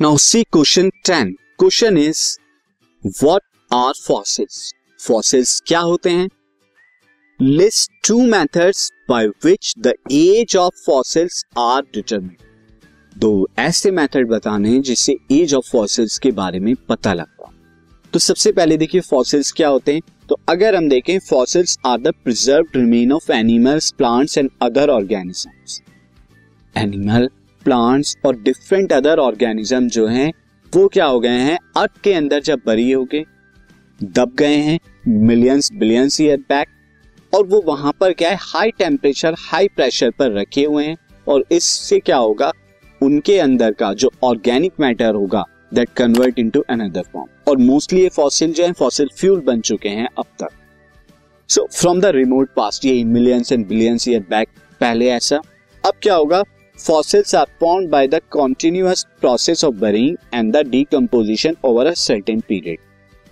Now see question ten question is what are fossils fossils क्या होते हैं? List two methods by which the age of fossils are determine दो ऐसे method बताने हैं जिससे एज ऑफ़ फॉसिल्स के बारे में पता लगता तो सबसे पहले देखिए फॉसिल्स क्या होते हैं। तो अगर हम देखें fossils are the preserve remain of animals plants and other organisms animal plants और डिफरेंट अदर ऑर्गेनिज्म जो हैं, वो क्या हो गए हैं? अर्थ के अंदर जब बरी हो गए दब गए हैं मिलियंस बिलियंस ईयर बैक और वो वहाँ पर क्या है? हाई टेम्परेचर हाई प्रेशर पर रखे हुए हैं, और इससे क्या होगा? उनके अंदर का जो ऑर्गेनिक मैटर होगा that convert into another form और मोस्टली ये फॉसिल जो है फॉसिल फ्यूल बन चुके हैं अब तक। So from the remote past ये millions and billions year back पहले ऐसा। अब क्या होगा? Fossils are formed by the continuous process of burying and the decomposition over a certain period.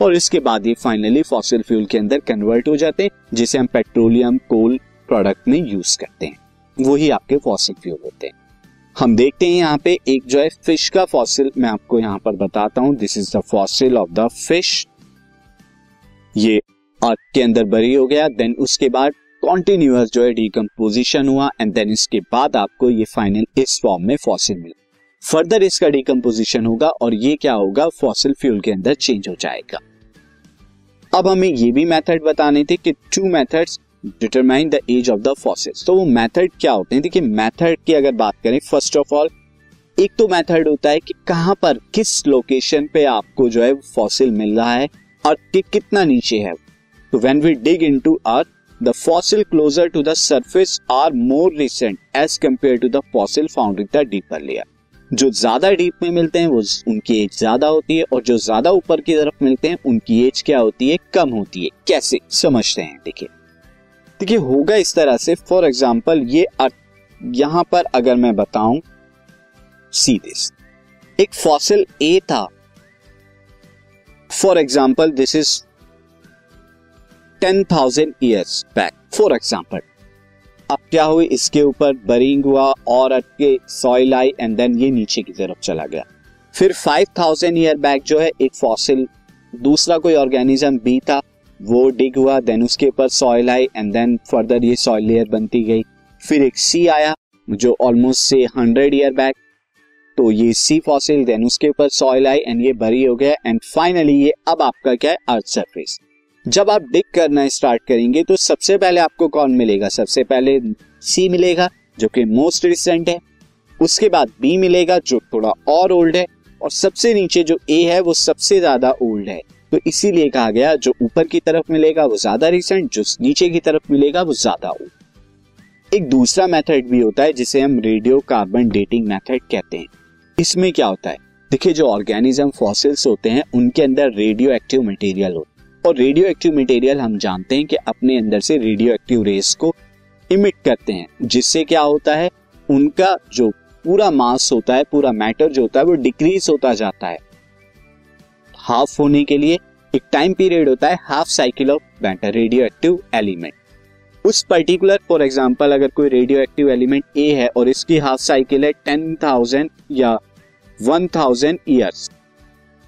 और इसके बाद ये फाइनली फॉसिल फ्यूल के अंदर कन्वर्ट हो जाते हैं, जिसे हम पेट्रोलियम कोल प्रोडक्ट में यूज़ करते हैं। वही आपके फॉसिल फ्यूल होते हैं। हम देखते हैं यहाँ पे एक जो है फ़िश का फॉसिल मैं आपको यहाँ पर बताता हूँ this is the fossil of the fish ये अर्थ के अंदर बरी हो गया देन उसके बाद कॉन्टिन्यूस जो है डिकम्पोजिशन हुआ एंड देन इसके बाद आपको ये फाइनल इस फॉर्म में फॉसिल मिले। फर्दर इसका डिकम्पोजिशन होगा, और ये क्या होगा फॉसिल फ्यूल के अंदर चेंज हो जाएगा। अब हमें ये भी मेथड बताने थे कि two methods determine the age of the fossils तो वो मेथड क्या होते हैं? देखिए मेथड की अगर बात करें फ़र्स्ट ऑफ़ ऑल एक तो मेथड होता है कि कहाँ पर, किस लोकेशन पे आपको जो है फॉसिल मिल रहा है, और कि कितना नीचे है तो when we dig into earth the fossil closer to the surface are more recent age compare to the fossil found in the deeper layer जो ज़्यादा डीप में मिलते हैं, वो उनकी एज ज़्यादा होती है और जो ज़्यादा ऊपर की तरफ़ मिलते हैं, उनकी एज क्या होती है? कम होती है। कैसे? समझते हैं, देखिए। देखिए, होगा इस तरह से फॉर एग्ज़ाम्पल ये यहाँ पर अगर मैं बताऊँ सी। दिस एक फॉसिल ए था। For example this is ten thousand years back for example अब क्या हुई? इसके ऊपर बरिंग हुआ और अटके सॉइल आई एंड देन ये नीचे की तरफ़ चला गया। फिर फाइव थाउज़ेंड ईयर बैक जो है, एक फॉसिल दूसरा कोई ऑर्गेनिज्म बी था, वो डिग हुआ देन उसके ऊपर सॉइल आई एंड देन फर्दर ये सॉइल लेयर बनती गई। फिर एक सी आया, जो ऑलमोस्ट से हंड्रेड ईयर बैक तो ये सी फॉसिल देन उसके ऊपर सॉइल आई एंड ये बरी हो गया एंड फाइनली ये अब आपका क्या है? अर्थ सरफेस जब आप डिग करना स्टार्ट करेंगे तो सबसे पहले आपको कौन मिलेगा? सबसे पहले सी मिलेगा, जो कि मोस्ट रिसेंट है। उसके बाद बी मिलेगा, जो थोड़ा और ओल्ड है। और सबसे नीचे जो ए है, वो सबसे ज़्यादा ओल्ड है। तो इसीलिए कहा गया, जो ऊपर की तरफ़ मिलेगा, वो ज़्यादा रिसेंट जो नीचे की तरफ़ मिलेगा, वो ज़्यादा ओल्ड एक दूसरा मेथड भी होता है, जिसे हम रेडियो कार्बन डेटिंग मेथड कहते हैं। इसमें क्या होता है? देखिए, जो ऑर्गेनिज्म फॉसिल्स होते हैं, उनके अंदर रेडियो एक्टिव मटेरियल होता है। और रेडियो एक्टिव मटेरियल हम जानते हैं कि अपने अंदर से रेडियो एक्टिव रेस को इमिट करते हैं। जिससे क्या होता है? उनका जो पूरा मास होता है, पूरा मैटर जो होता है, वो डिक्रीज होता जाता है। हाफ़ होने के लिए एक टाइम पीरियड होता है half cycle of matter radioactive element उस पर्टिकुलर फॉर एग्ज़ाम्पल अगर कोई रेडियो एक्टिव एलिमेंट ए है और इसकी हाफ़ साइकिल है टेन थाउज़ेंड या वन थाउज़ेंड ईयर्स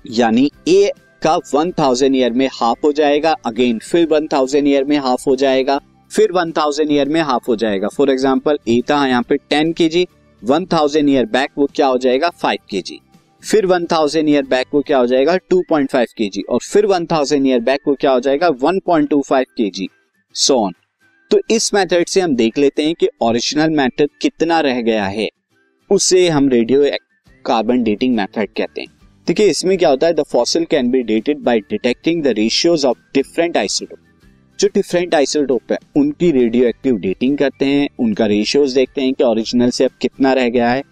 यानी ए का वन थाउज़ेंड ईयर में हाफ़ हो जाएगा. अगेन फिर वन थाउज़ेंड ईयर में हाफ़ हो जाएगा. फिर वन थाउज़ेंड ईयर में हाफ़ हो जाएगा. फॉर एग्ज़ाम्पल ए था यहाँ पे टेन के जी वन थाउज़ेंड ईयर बैक वो क्या हो जाएगा? फाइव के जी फिर वन थाउज़ेंड ईयर बैक वो क्या हो जाएगा? टू पॉइंट फाइव के जी और फिर वन थाउज़ेंड ईयर बैक वो क्या हो जाएगा? One point two five K G सोन तो इस मेथड से हम देख लेते हैं कि ओरिजिनल मैटर कितना रह गया है. उसे हम रेडियो कार्बन डेटिंग मेथड कहते हैं. देखिए, इसमें क्या होता है the fossil can be dated by detecting the ratios of different isotope जो डिफरेंट आइसोटोप है, उनकी रेडियो एक्टिव डेटिंग करते हैं, उनका रेशियोज देखते हैं कि ओरिजिनल से अब कितना रह गया है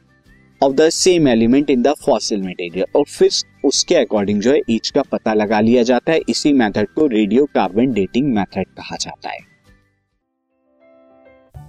of the same element in the fossil material और फिर उसके अकॉर्डिंग जो है ईच का पता लगा लिया जाता है, इसी मेथड को रेडियो कार्बन डेटिंग मेथड कहा जाता है।